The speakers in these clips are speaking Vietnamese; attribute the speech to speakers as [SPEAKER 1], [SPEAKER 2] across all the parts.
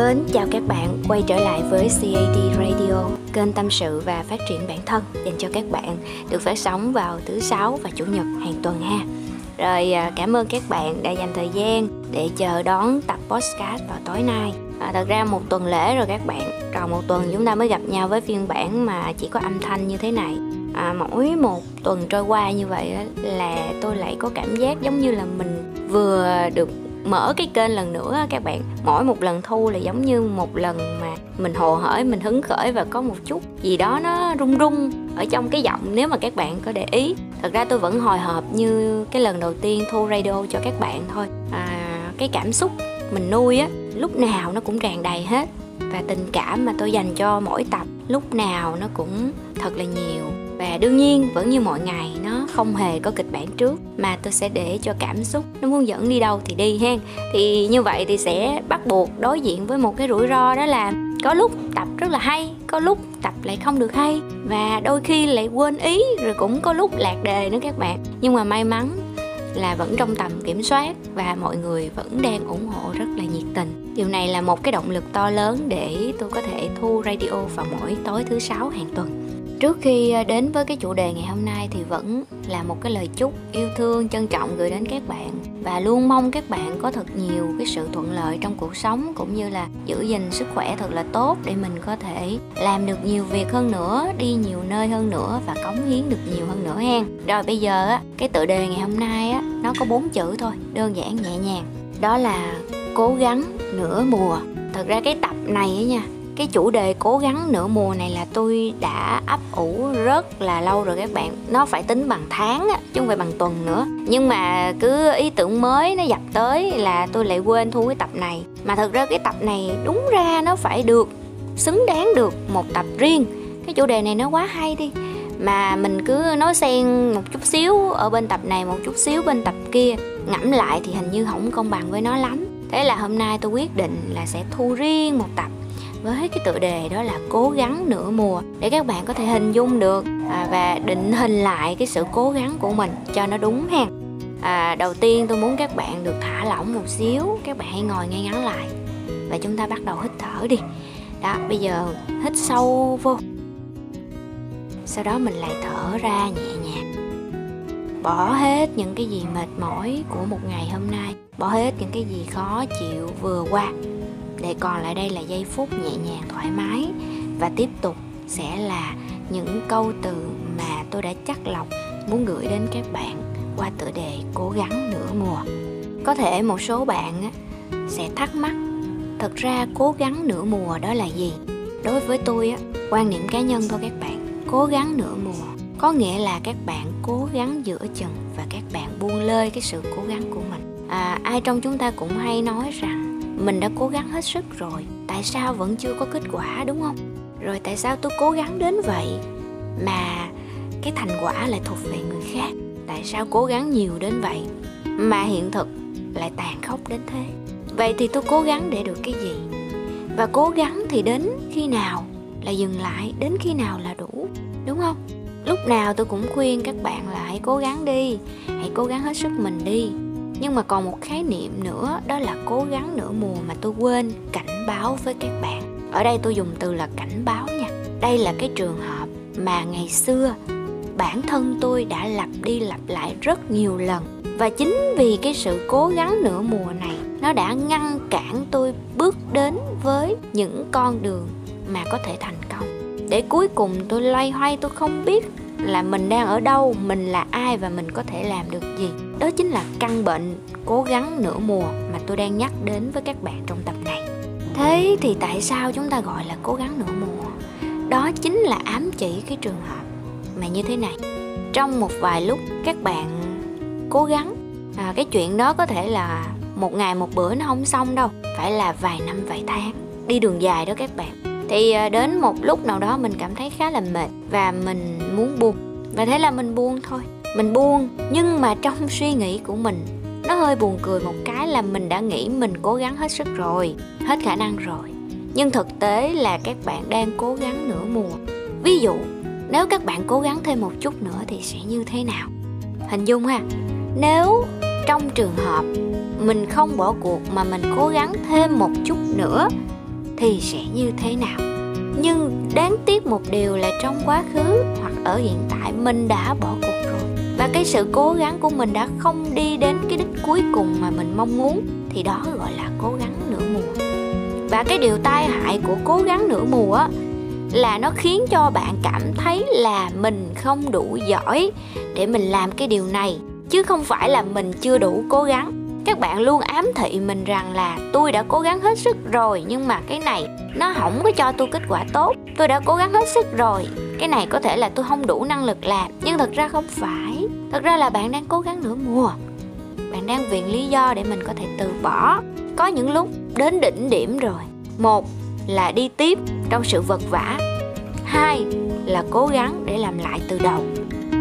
[SPEAKER 1] Mến chào các bạn quay trở lại với CAD Radio, kênh tâm sự và phát triển bản thân dành cho các bạn được phát sóng vào thứ sáu và chủ nhật hàng tuần ha. Rồi à, cảm ơn các bạn đã dành thời gian để chờ đón tập podcast vào tối nay. À, thật ra một tuần lễ rồi các bạn, còn một tuần chúng ta mới gặp nhau với phiên bản mà chỉ có âm thanh như thế này. À, mỗi một tuần trôi qua như vậy là tôi lại có cảm giác giống như là mình vừa được mở cái kênh lần nữa các bạn. Mỗi một lần thu là giống như một lần mà mình hồ hởi mình hứng khởi và có một chút gì đó nó rung rung ở trong cái giọng nếu mà các bạn có để ý. Thật ra tôi vẫn hồi hộp như cái lần đầu tiên thu radio cho các bạn thôi. À, cái cảm xúc mình nuôi á lúc nào nó cũng tràn đầy hết. Và tình cảm mà tôi dành cho mỗi tập lúc nào nó cũng thật là nhiều và đương nhiên, vẫn như mọi ngày, nó không hề có kịch bản trước, mà tôi sẽ để cho cảm xúc nó muốn dẫn đi đâu thì đi hen. Thì như vậy thì sẽ bắt buộc đối diện với một cái rủi ro đó là có lúc tập rất là hay, có lúc tập lại không được hay, và đôi khi lại quên ý, rồi cũng có lúc lạc đề nữa các bạn. Nhưng mà may mắn là vẫn trong tầm kiểm soát và mọi người vẫn đang ủng hộ rất là nhiệt tình. Điều này là một cái động lực to lớn để tôi có thể thu radio vào mỗi tối thứ sáu hàng tuần trước khi ờ, đến với cái chủ đề ngày hôm nay thì vẫn là một cái lời chúc yêu thương, trân trọng gửi đến các bạn. Và luôn mong các bạn có thật nhiều cái sự thuận lợi trong cuộc sống, cũng như là giữ gìn sức khỏe thật là tốt để mình có thể làm được nhiều việc hơn nữa, đi nhiều nơi hơn nữa và cống hiến được nhiều hơn nữa hen. Rồi bây giờ á, cái tựa đề ngày hôm nay á, nó có bốn chữ thôi, đơn giản, nhẹ nhàng. Đó là cố gắng nửa mùa. Thật ra cái tập này á nha cái chủ đề cố gắng nửa mùa này là tôi đã ấp ủ rất là lâu rồi các bạn. Nó phải tính bằng tháng á, chứ không phải bằng tuần nữa. Nhưng mà cứ ý tưởng mới nó dập tới là tôi lại quên thu cái tập này. Mà thật ra cái tập này đúng ra nó phải được, xứng đáng được một tập riêng. Cái chủ đề này nó quá hay đi. Mà mình cứ nói xen một chút xíu ở bên tập này, một chút xíu bên tập kia. Ngẫm lại thì hình như không công bằng với nó lắm. Thế là hôm nay tôi quyết định là sẽ thu riêng một tập với cái tựa đề đó là cố gắng nửa mùa để các bạn có thể hình dung được à, và định hình lại cái sự cố gắng của mình cho nó đúng ha à, đầu tiên tôi muốn các bạn được thả lỏng một xíu các bạn hãy ngồi ngay ngắn lại và chúng ta bắt đầu hít thở đi. Đó bây giờ hít sâu vô. Sau đó mình lại thở ra nhẹ nhàng. Bỏ hết những cái gì mệt mỏi của một ngày hôm nay bỏ hết những cái gì khó chịu vừa qua để còn lại đây là giây phút nhẹ nhàng thoải mái. Và tiếp tục sẽ là những câu từ mà tôi đã chắc lọc muốn gửi đến các bạn qua tựa đề cố gắng nửa mùa. Có thể một số bạn sẽ thắc mắc thật ra cố gắng nửa mùa đó là gì? Đối với tôi quan niệm cá nhân thôi các bạn. Cố gắng nửa mùa có nghĩa là các bạn cố gắng giữa chừng và các bạn buông lơi cái sự cố gắng của mình. À, ai trong chúng ta cũng hay nói rằng mình đã cố gắng hết sức rồi. Tại sao vẫn chưa có kết quả, đúng không? Rồi tại sao tôi cố gắng đến vậy mà cái thành quả lại thuộc về người khác? Tại sao cố gắng nhiều đến vậy mà hiện thực lại tàn khốc đến thế? Vậy thì tôi cố gắng để được cái gì? Và cố gắng thì đến khi nào là dừng lại, đến khi nào là đủ, đúng không? Lúc nào tôi cũng khuyên các bạn là hãy cố gắng đi, hãy cố gắng hết sức mình đi nhưng mà còn một khái niệm nữa, đó là cố gắng nửa mùa mà tôi quên, cảnh báo với các bạn. Ở đây tôi dùng từ là cảnh báo nha. Đây là cái trường hợp mà ngày xưa bản thân tôi đã lặp đi lặp lại rất nhiều lần. Và chính vì cái sự cố gắng nửa mùa này, nó đã ngăn cản tôi bước đến với những con đường mà có thể thành công. Để cuối cùng tôi loay hoay, tôi không biết là mình đang ở đâu mình là ai và mình có thể làm được gì. Đó chính là căn bệnh cố gắng nửa mùa mà tôi đang nhắc đến với các bạn trong tập này. Thế thì tại sao chúng ta gọi là cố gắng nửa mùa? Đó chính là ám chỉ cái trường hợp mà như thế này. Trong một vài lúc các bạn cố gắng à, cái chuyện đó có thể là một ngày một bữa nó không xong đâu phải là vài năm vài tháng. Đi đường dài đó các bạn thì ờ, đến một lúc nào đó mình cảm thấy khá là mệt và mình muốn buông. Và thế là mình buông thôi. Mình buông, nhưng mà trong suy nghĩ của mình, nó hơi buồn cười một cái là mình đã nghĩ mình cố gắng hết sức rồi, hết khả năng rồi. Nhưng thực tế là các bạn đang cố gắng nửa mùa. Ví dụ, nếu các bạn cố gắng thêm một chút nữa thì sẽ như thế nào? Hình dung ha, nếu trong trường hợp mình không bỏ cuộc mà mình cố gắng thêm một chút nữa thì sẽ như thế nào. Nhưng đáng tiếc một điều là trong quá khứ hoặc ở hiện tại, mình đã bỏ cuộc rồi. Và cái sự cố gắng của mình đã không đi đến cái đích cuối cùng mà mình mong muốn, thì đó gọi là cố gắng nửa mùa. Và cái điều tai hại của cố gắng nửa mùa á, là nó khiến cho bạn cảm thấy là mình không đủ giỏi để mình làm cái điều này, chứ không phải là mình chưa đủ cố gắng các bạn luôn ám thị mình rằng là tôi đã cố gắng hết sức rồi, nhưng mà cái này nó không có cho tôi kết quả tốt. Tôi đã cố gắng hết sức rồi. Cái này có thể là tôi không đủ năng lực làm, nhưng thật ra không phải. Thật ra là bạn đang cố gắng nửa mùa. Bạn đang viện lý do để mình có thể từ bỏ. Có những lúc đến đỉnh điểm rồi. Một là đi tiếp trong sự vật vả. Hai là cố gắng để làm lại từ đầu.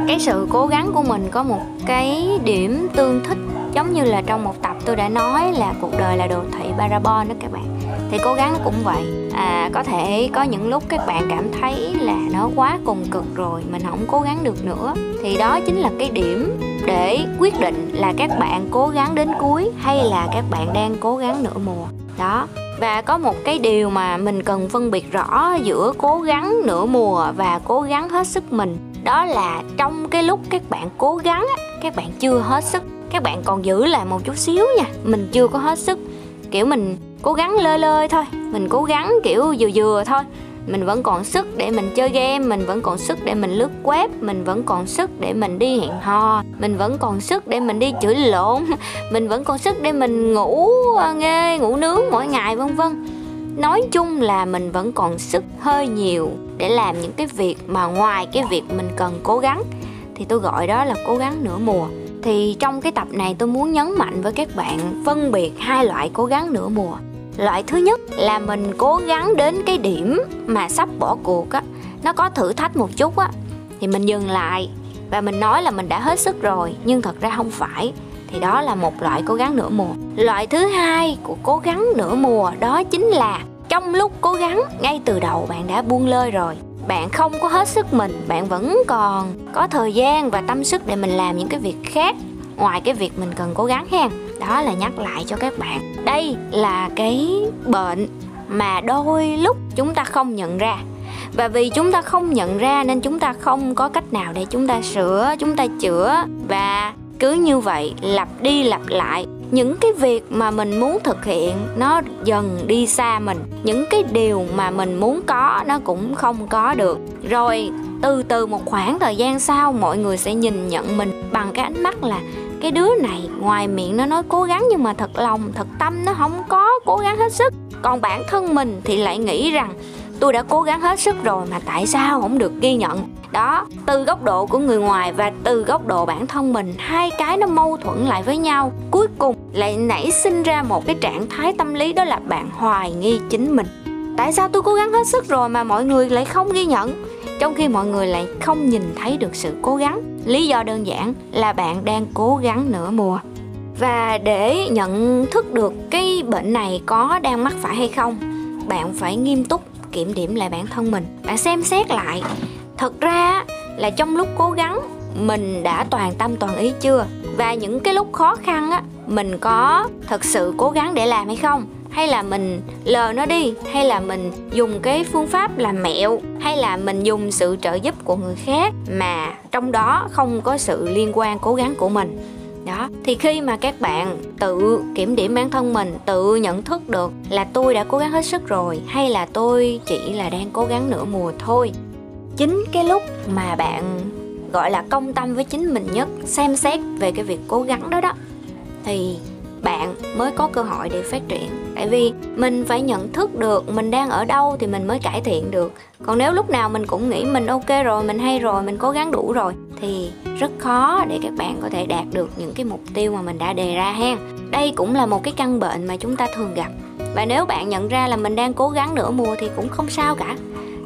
[SPEAKER 1] Cái sự cố gắng của mình có một cái điểm tương thích giống như là trong một tập tôi đã nói là cuộc đời là đồ thị parabol đó các bạn. Thì cố gắng cũng vậy. À có thể có những lúc các bạn cảm thấy là nó quá cùng cực rồi, mình không cố gắng được nữa. Thì đó chính là cái điểm để quyết định là các bạn cố gắng đến cuối hay là các bạn đang cố gắng nửa mùa. Đó. Và có một cái điều mà mình cần phân biệt rõ giữa cố gắng nửa mùa và cố gắng hết sức mình. Đó là trong cái lúc các bạn cố gắng các bạn chưa hết sức các bạn còn giữ lại một chút xíu nha, mình chưa có hết sức. Kiểu mình cố gắng lơ lơi thôi, mình cố gắng kiểu vừa vừa thôi. Mình vẫn còn sức để mình chơi game, mình vẫn còn sức để mình lướt web, mình vẫn còn sức để mình đi hẹn hò, mình vẫn còn sức để mình đi chửi lộn, mình vẫn còn sức để mình ngủ ờ, nghe ngủ nướng mỗi ngày, vân vân. Nói chung là mình vẫn còn sức hơi nhiều để làm những cái việc mà ngoài cái việc mình cần cố gắng. Thì tôi gọi đó là cố gắng nửa mùa thì trong cái tập này tôi muốn nhấn mạnh với các bạn phân biệt hai loại cố gắng nửa mùa. Loại thứ nhất là mình cố gắng đến cái điểm mà sắp bỏ cuộc á, nó có thử thách một chút á, thì mình dừng lại và mình nói là mình đã hết sức rồi, nhưng thật ra không phải. Thì đó là một loại cố gắng nửa mùa. Loại thứ hai của cố gắng nửa mùa đó chính là trong lúc cố gắng, ngay từ đầu bạn đã buông lơi rồi bạn không có hết sức mình, bạn vẫn còn có thời gian và tâm sức để mình làm những cái việc khác ngoài cái việc mình cần cố gắng ha. Đó là nhắc lại cho các bạn. Đây là cái bệnh mà đôi lúc chúng ta không nhận ra. Và vì chúng ta không nhận ra nên chúng ta không có cách nào để chúng ta sửa, chúng ta chữa. Và cứ như vậy, lặp đi lặp lại những cái việc mà mình muốn thực hiện, nó dần đi xa mình. Những cái điều mà mình muốn có, nó cũng không có được. Rồi, từ từ một khoảng thời gian sau, mọi người sẽ nhìn nhận mình bằng cái ánh mắt là, cái đứa này, ngoài miệng nó nói cố gắng nhưng mà thật lòng, thật tâm, nó không có cố gắng hết sức. Còn bản thân mình thì lại nghĩ rằng, tôi đã cố gắng hết sức rồi mà tại sao không được ghi nhận? Đó, từ góc độ của người ngoài và từ góc độ bản thân mình, hai cái nó mâu thuẫn lại với nhau. Cuối cùng lại nảy sinh ra một cái trạng thái tâm lý, đó là bạn hoài nghi chính mình. Tại sao tôi cố gắng hết sức rồi mà mọi người lại không ghi nhận? Trong khi mọi người lại không nhìn thấy được sự cố gắng. Lý do đơn giản là bạn đang cố gắng nửa mùa. Và để nhận thức được cái bệnh này có đang mắc phải hay không, bạn phải nghiêm túc kiểm điểm lại bản thân mình. Bạn xem xét lại thật ra là trong lúc cố gắng, mình đã toàn tâm toàn ý chưa? Và những cái lúc khó khăn á, mình có thật sự cố gắng để làm hay không? Hay là mình lờ nó đi? Hay là mình dùng cái phương pháp làm mẹo? Hay là mình dùng sự trợ giúp của người khác mà trong đó không có sự liên quan cố gắng của mình? Đó, thì khi mà các bạn tự kiểm điểm bản thân mình, tự nhận thức được là tôi đã cố gắng hết sức rồi, hay là tôi chỉ là đang cố gắng nửa mùa thôi chính cái lúc mà bạn, gọi là, công tâm với chính mình nhất, xem xét về cái việc cố gắng đó đó, thì bạn mới có cơ hội để phát triển. Tại vì mình phải nhận thức được mình đang ở đâu thì mình mới cải thiện được. Còn nếu lúc nào mình cũng nghĩ mình ok rồi, mình hay rồi, mình cố gắng đủ rồi, thì rất khó để các bạn có thể đạt được những cái mục tiêu mà mình đã đề ra ha đây cũng là một cái căn bệnh mà chúng ta thường gặp. Và nếu bạn nhận ra là mình đang cố gắng nửa mùa thì cũng không sao cả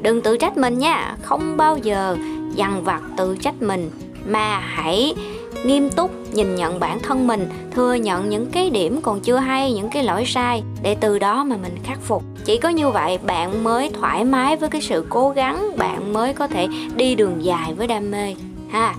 [SPEAKER 1] đừng tự trách mình nha. Không bao giờ dằn vặt tự trách mình, mà hãy nghiêm túc nhìn nhận bản thân mình, thừa nhận những cái điểm còn chưa hay, những cái lỗi sai, để từ đó mà mình khắc phục. Chỉ có như vậy bạn mới thoải mái với cái sự cố gắng, bạn mới có thể đi đường dài với đam mê. Ha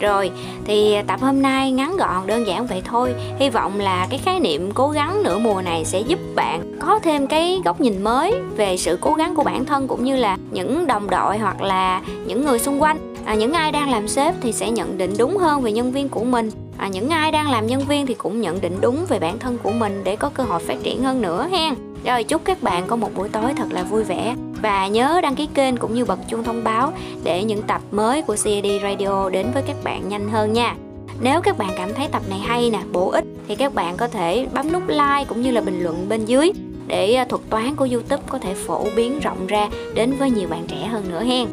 [SPEAKER 1] rồi thì tập hôm nay ngắn gọn đơn giản vậy thôi. Hy vọng là cái khái niệm cố gắng nửa mùa này sẽ giúp bạn có thêm cái góc nhìn mới về sự cố gắng của bản thân cũng như là những đồng đội hoặc là những người xung quanh. À, những ai đang làm sếp thì sẽ nhận định đúng hơn về nhân viên của mình. À, những ai đang làm nhân viên thì cũng nhận định đúng về bản thân của mình để có cơ hội phát triển hơn nữa hen. Rồi chúc các bạn có một buổi tối thật là vui vẻ và nhớ đăng ký kênh cũng như bật chuông thông báo để những tập mới của CAD Radio đến với các bạn nhanh hơn nha. Nếu các bạn cảm thấy tập này hay nè, bổ ích thì các bạn có thể bấm nút like cũng như là bình luận bên dưới để à, thuật toán của YouTube có thể phổ biến rộng ra đến với nhiều bạn trẻ hơn nữa hen.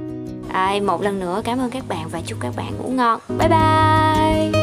[SPEAKER 1] À, một lần nữa cảm ơn các bạn và chúc các bạn ngủ ngon. Bye bye.